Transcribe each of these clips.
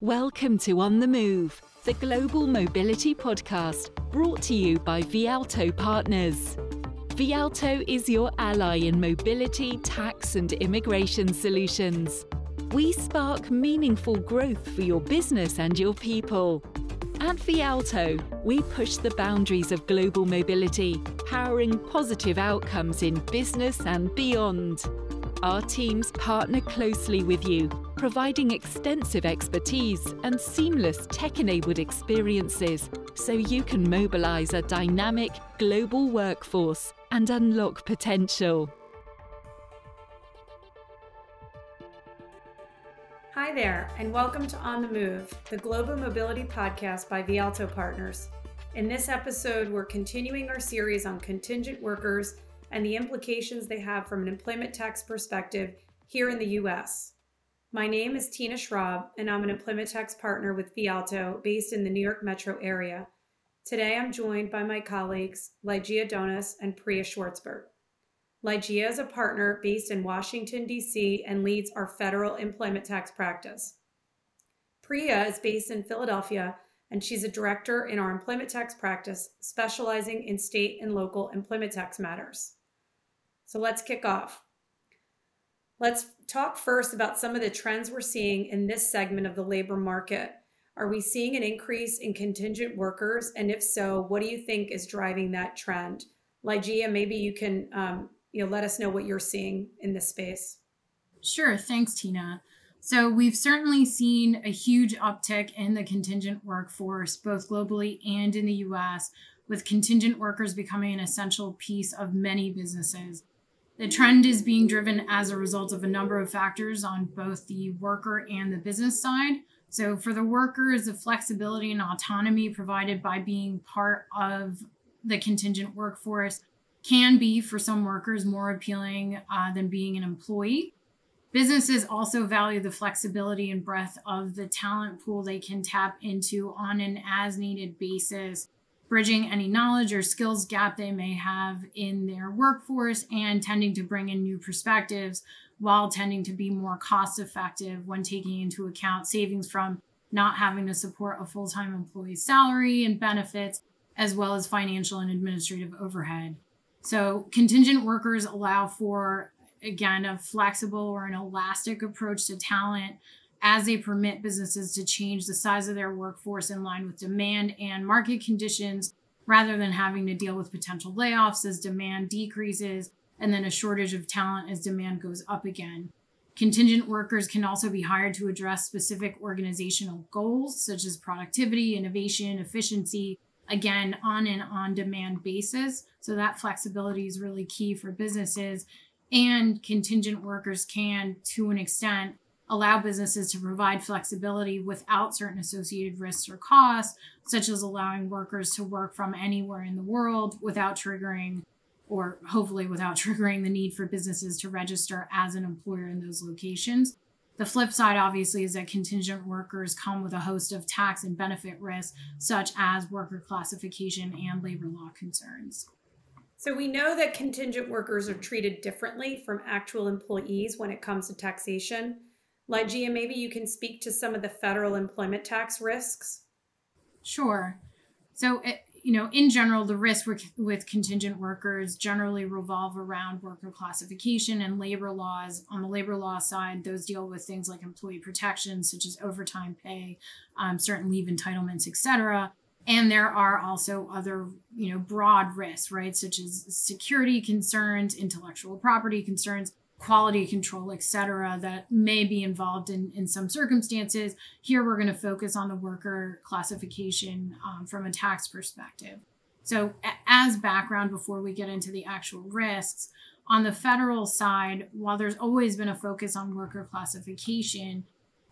Welcome to On the Move, the global mobility podcast brought to you by Vialto Partners. Vialto is your ally in mobility, tax, and immigration solutions. We spark meaningful growth for your business and your people. At Vialto, we push the boundaries of global mobility, powering positive outcomes in business and beyond. Our teams partner closely with you, providing extensive expertise and seamless tech enabled experiences so you can mobilize a dynamic global workforce and unlock potential. Hi there, and welcome to On the Move, the Global Mobility Podcast by Vialto Partners. In this episode, we're continuing our series on contingent workers and the implications they have from an employment tax perspective here in the US. My name is Tina Schrob, and I'm an employment tax partner with Vialto based in the New York metro area. Today, I'm joined by my colleagues, Ligeia Donis and Priya Schwartzberg. Ligeia is a partner based in Washington, D.C., and leads our federal employment tax practice. Priya is based in Philadelphia, and she's a director in our employment tax practice, specializing in state and local employment tax matters. So let's kick off. Let's talk first about some of the trends we're seeing in this segment of the labor market. Are we seeing an increase in contingent workers? And if so, what do you think is driving that trend? Ligeia, maybe you can um, you know, let us know what you're seeing in this space. Sure. Thanks, Tina. So, we've certainly seen a huge uptick in the contingent workforce, both globally and in the US, with contingent workers becoming an essential piece of many businesses. The trend is being driven as a result of a number of factors on both the worker and the business side. So, for the workers, the flexibility and autonomy provided by being part of the contingent workforce can be, for some workers, more appealing uh, than being an employee. Businesses also value the flexibility and breadth of the talent pool they can tap into on an as needed basis bridging any knowledge or skills gap they may have in their workforce and tending to bring in new perspectives while tending to be more cost effective when taking into account savings from not having to support a full time employee's salary and benefits, as well as financial and administrative overhead. So, contingent workers allow for, again, a flexible or an elastic approach to talent as they permit businesses to change the size of their workforce in line with demand and market conditions rather than having to deal with potential layoffs as demand decreases and then a shortage of talent as demand goes up again. Contingent workers can also be hired to address specific organizational goals such as productivity, innovation, efficiency, again, on an on demand basis. So that flexibility is really key for businesses. And contingent workers can, to an extent, allow businesses to provide flexibility without certain associated risks or costs, such as allowing workers to work from anywhere in the world without triggering or hopefully without triggering the need for businesses to register as an employer in those locations. The flip side, obviously, is that contingent workers come with a host of tax and benefit risks, such as worker classification and labor law concerns. So, we know that contingent workers are treated differently from actual employees when it comes to taxation. Ligeia, maybe you can speak to some of the federal employment tax risks. Sure. So, it, you know, in general, the risks with, contingent workers generally revolve around worker classification and labor laws. On the labor law side, those deal with things like employee protections, such as overtime pay, um, certain leave entitlements, etc. And there are also other, you know, broad risks, right, such as security concerns, intellectual property concerns, quality control, et cetera, that may be involved in, in some circumstances. Here, we're going to focus on the worker classification um, from a tax perspective. So, as background, before we get into the actual risks, on the federal side, while there's always been a focus on worker classification,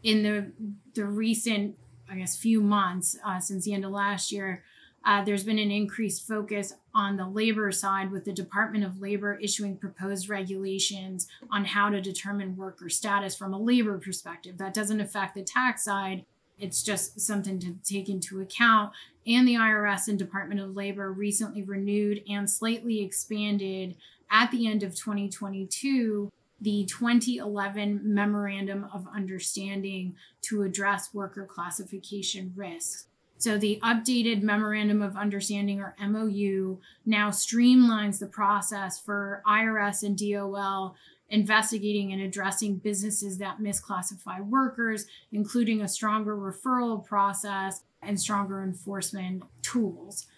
in the the recent, I guess, few months uh, since the end of last year, uh, there's been an increased focus on the labor side with the Department of Labor issuing proposed regulations on how to determine worker status from a labor perspective. That doesn't affect the tax side, it's just something to take into account. And the IRS and Department of Labor recently renewed and slightly expanded at the end of 2022 the 2011 Memorandum of Understanding to address worker classification risks. So, the updated Memorandum of Understanding, or MOU, now streamlines the process for IRS and DOL investigating and addressing businesses that misclassify workers, including a stronger referral process and stronger enforcement tools.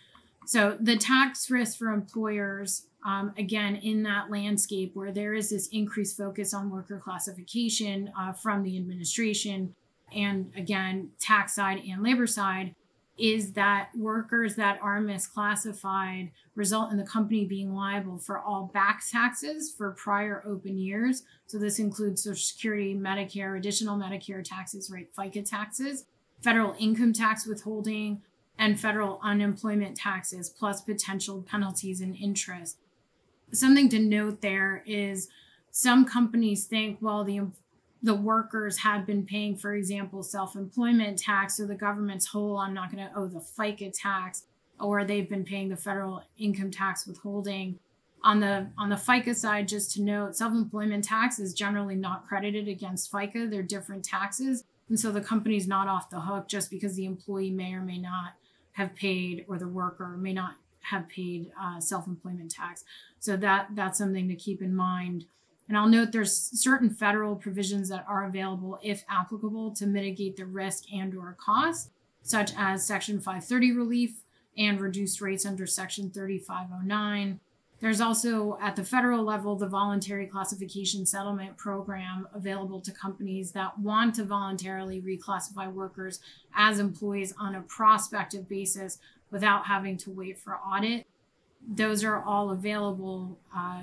So, the tax risk for employers, um, again, in that landscape where there is this increased focus on worker classification uh, from the administration, and again, tax side and labor side, is that workers that are misclassified result in the company being liable for all back taxes for prior open years. So this includes Social Security, Medicare, additional Medicare taxes, right? FICA taxes, federal income tax withholding, and federal unemployment taxes, plus potential penalties and interest. Something to note there is some companies think, well, the the workers had been paying, for example, self employment tax, or the government's whole, I'm not going to owe the FICA tax, or they've been paying the federal income tax withholding. On the on the FICA side, just to note, self-employment tax is generally not credited against FICA. They're different taxes. And so the company's not off the hook just because the employee may or may not have paid or the worker may not have paid uh, self-employment tax. So that that's something to keep in mind and I'll note there's certain federal provisions that are available if applicable to mitigate the risk and or cost, such as Section 530 relief and reduced rates under Section 3509. There's also at the federal level the voluntary classification settlement program available to companies that want to voluntarily reclassify workers as employees on a prospective basis without having to wait for audit. Those are all available uh,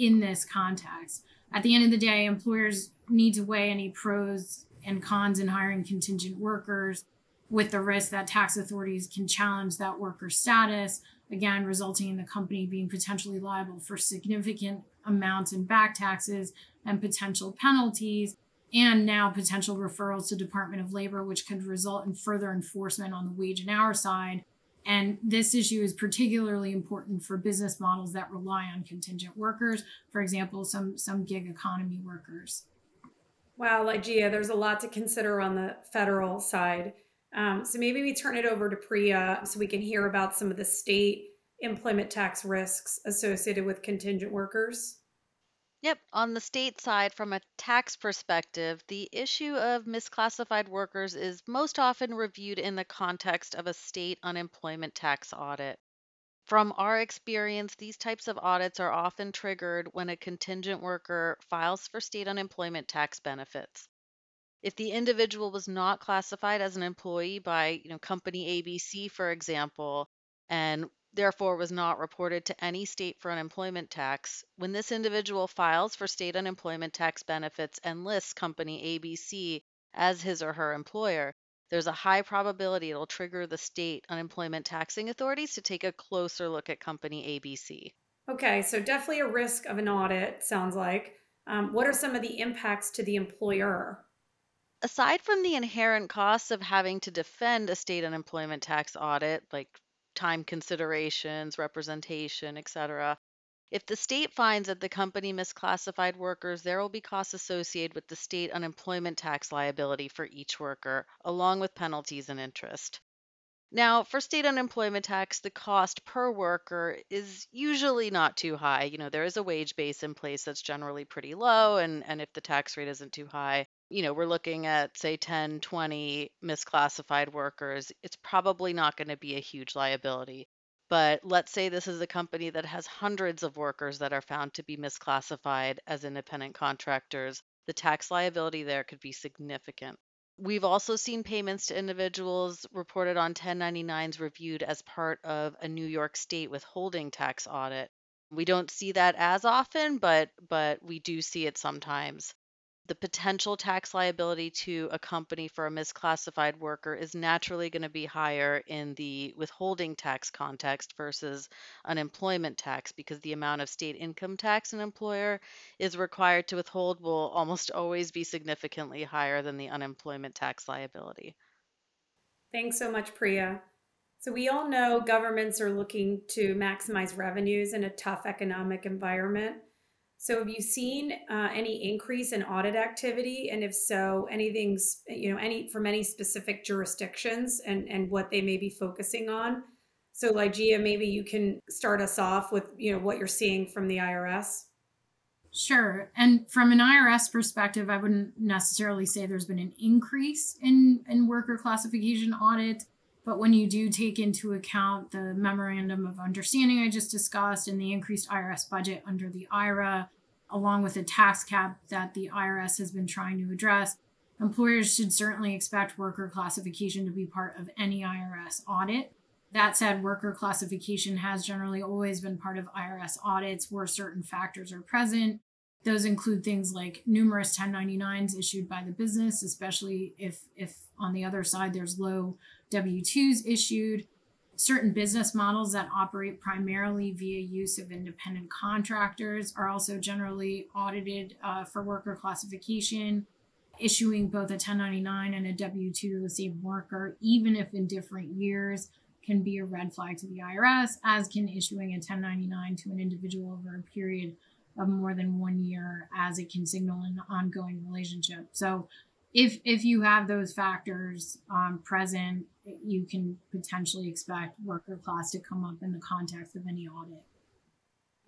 in this context. At the end of the day, employers need to weigh any pros and cons in hiring contingent workers with the risk that tax authorities can challenge that worker status, again, resulting in the company being potentially liable for significant amounts in back taxes and potential penalties, and now potential referrals to Department of Labor, which could result in further enforcement on the wage and hour side and this issue is particularly important for business models that rely on contingent workers, for example, some, some gig economy workers. Wow, Ligeia, there's a lot to consider on the federal side. Um, so maybe we turn it over to Priya so we can hear about some of the state employment tax risks associated with contingent workers. Yep, on the state side, from a tax perspective, the issue of misclassified workers is most often reviewed in the context of a state unemployment tax audit. From our experience, these types of audits are often triggered when a contingent worker files for state unemployment tax benefits. If the individual was not classified as an employee by, you know, company ABC, for example, and therefore was not reported to any state for unemployment tax, when this individual files for state unemployment tax benefits and lists company ABC as his or her employer, there's a high probability it'll trigger the state unemployment taxing authorities to take a closer look at company ABC. Okay, so definitely a risk of an audit, sounds like. Um, what are some of the impacts to the employer? Aside from the inherent costs of having to defend a state unemployment tax audit, like time considerations, representation, etc. If the state finds that the company misclassified workers, there will be costs associated with the state unemployment tax liability for each worker, along with penalties and interest. Now, for state unemployment tax, the cost per worker is usually not too high. You know, there is a wage base in place that's generally pretty low, and, and if the tax rate isn't too high, you know, we're looking at, say, 10, 20 misclassified workers, it's probably not going to be a huge liability. But let's say this is a company that has hundreds of workers that are found to be misclassified as independent contractors. The tax liability there could be significant. We've also seen payments to individuals reported on 1099s reviewed as part of a New York State withholding tax audit. We don't see that as often, but but we do see it sometimes the potential tax liability to a company for a misclassified worker is naturally going to be higher in the withholding tax context versus unemployment tax because the amount of state income tax an employer is required to withhold will almost always be significantly higher than the unemployment tax liability. Thanks so much, Priya. So, we all know governments are looking to maximize revenues in a tough economic environment. So, have you seen uh, any increase in audit activity, and if so, anything's you know any from any specific jurisdictions and and what they may be focusing on? So, Ligeia, maybe you can start us off with you know what you're seeing from the IRS. Sure. And from an IRS perspective, I wouldn't necessarily say there's been an increase in, in worker classification audit. But when you do take into account the memorandum of understanding I just discussed and the increased IRS budget under the IRA, along with the tax gap that the IRS has been trying to address, employers should certainly expect worker classification to be part of any IRS audit. That said, worker classification has generally always been part of IRS audits where certain factors are present. Those include things like numerous 1099s issued by the business, especially if, if on the other side there's low W 2s issued, certain business models that operate primarily via use of independent contractors are also generally audited uh, for worker classification. Issuing both a 1099 and a W 2 to the same worker, even if in different years, can be a red flag to the IRS, as can issuing a 1099 to an individual over a period of more than one year, as it can signal an ongoing relationship. So, if if you have those factors um, present, you can potentially expect worker class to come up in the context of any audit.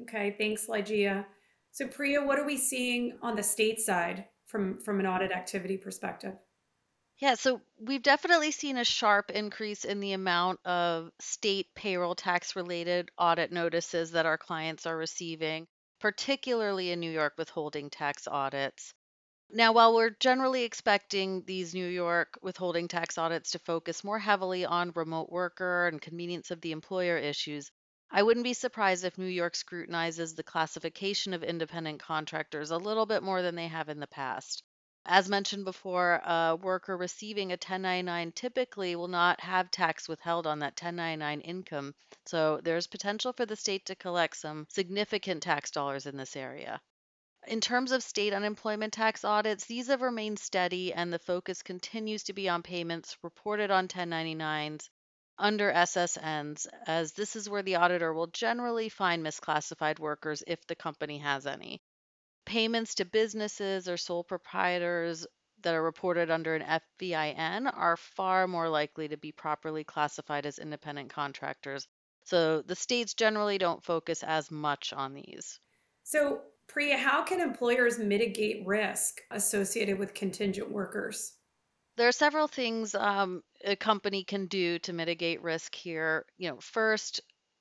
Okay, thanks, Ligeia. So, Priya, what are we seeing on the state side from from an audit activity perspective? Yeah, so we've definitely seen a sharp increase in the amount of state payroll tax related audit notices that our clients are receiving, particularly in New York withholding tax audits. Now, while we're generally expecting these New York withholding tax audits to focus more heavily on remote worker and convenience of the employer issues, I wouldn't be surprised if New York scrutinizes the classification of independent contractors a little bit more than they have in the past. As mentioned before, a worker receiving a 1099 typically will not have tax withheld on that 1099 income. So there's potential for the state to collect some significant tax dollars in this area. In terms of state unemployment tax audits, these have remained steady and the focus continues to be on payments reported on 1099s under SSNs, as this is where the auditor will generally find misclassified workers if the company has any. Payments to businesses or sole proprietors that are reported under an FEIN are far more likely to be properly classified as independent contractors. So the states generally don't focus as much on these. So, Priya, how can employers mitigate risk associated with contingent workers? There are several things um, a company can do to mitigate risk here. You know, first,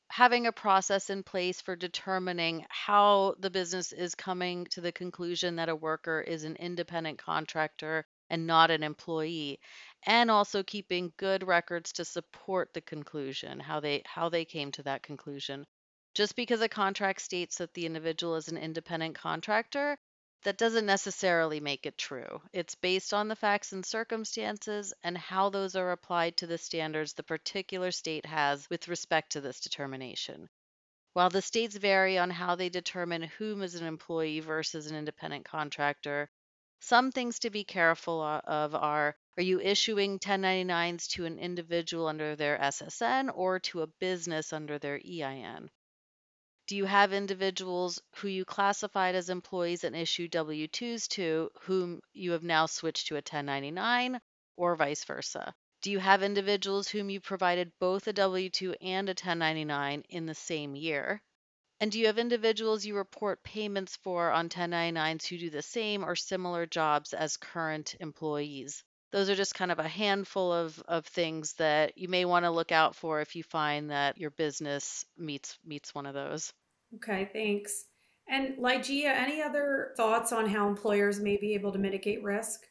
having a process in place for determining how the business is coming to the conclusion that a worker is an independent contractor and not an employee and also keeping good records to support the conclusion how they how they came to that conclusion just because a contract states that the individual is an independent contractor that doesn't necessarily make it true. It's based on the facts and circumstances and how those are applied to the standards the particular state has with respect to this determination. While the states vary on how they determine whom is an employee versus an independent contractor, some things to be careful of are are you issuing 1099s to an individual under their SSN or to a business under their EIN? Do you have individuals who you classified as employees and issued W 2s to, whom you have now switched to a 1099, or vice versa? Do you have individuals whom you provided both a W 2 and a 1099 in the same year? And do you have individuals you report payments for on 1099s who do the same or similar jobs as current employees? Those are just kind of a handful of, of things that you may want to look out for if you find that your business meets meets one of those. Okay, thanks. And Ligeia, any other thoughts on how employers may be able to mitigate risk?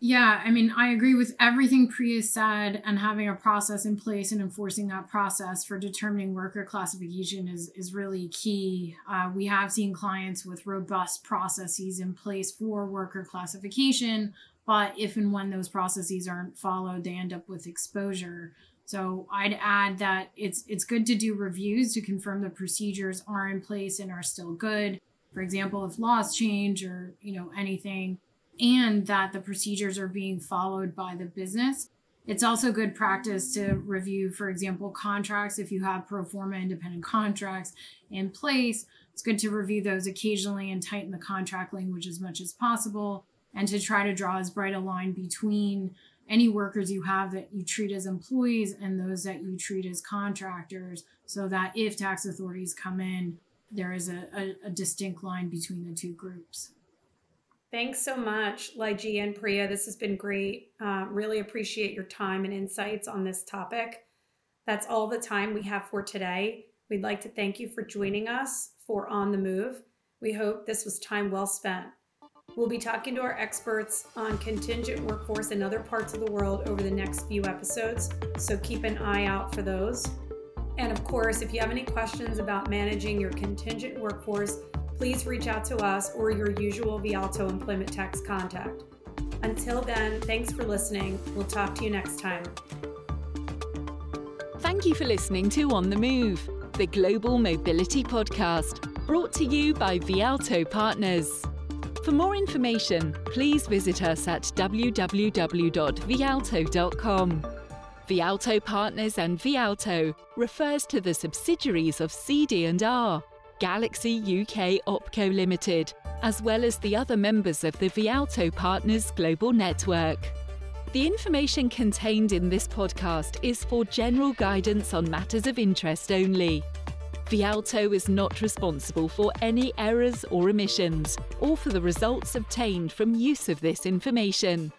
Yeah, I mean, I agree with everything Priya said, and having a process in place and enforcing that process for determining worker classification is, is really key. Uh, we have seen clients with robust processes in place for worker classification, but if and when those processes aren't followed, they end up with exposure. So I'd add that it's it's good to do reviews to confirm the procedures are in place and are still good. For example, if laws change or you know anything, and that the procedures are being followed by the business. It's also good practice to review, for example, contracts. If you have pro forma independent contracts in place, it's good to review those occasionally and tighten the contract language as much as possible and to try to draw as bright a line between any workers you have that you treat as employees and those that you treat as contractors so that if tax authorities come in, there is a, a, a distinct line between the two groups. Thanks so much, Ligeia and Priya. This has been great. Uh, really appreciate your time and insights on this topic. That's all the time we have for today. We'd like to thank you for joining us for On the Move. We hope this was time well spent. We'll be talking to our experts on contingent workforce in other parts of the world over the next few episodes, so keep an eye out for those. And of course, if you have any questions about managing your contingent workforce, please reach out to us or your usual Vialto Employment Tax contact. Until then, thanks for listening. We'll talk to you next time. Thank you for listening to On the Move, the Global Mobility Podcast, brought to you by Vialto Partners. For more information, please visit us at www.vialto.com. Vialto Partners and Vialto refers to the subsidiaries of CD&R Galaxy UK Opco Limited, as well as the other members of the Vialto Partners Global Network. The information contained in this podcast is for general guidance on matters of interest only. Vialto is not responsible for any errors or omissions, or for the results obtained from use of this information.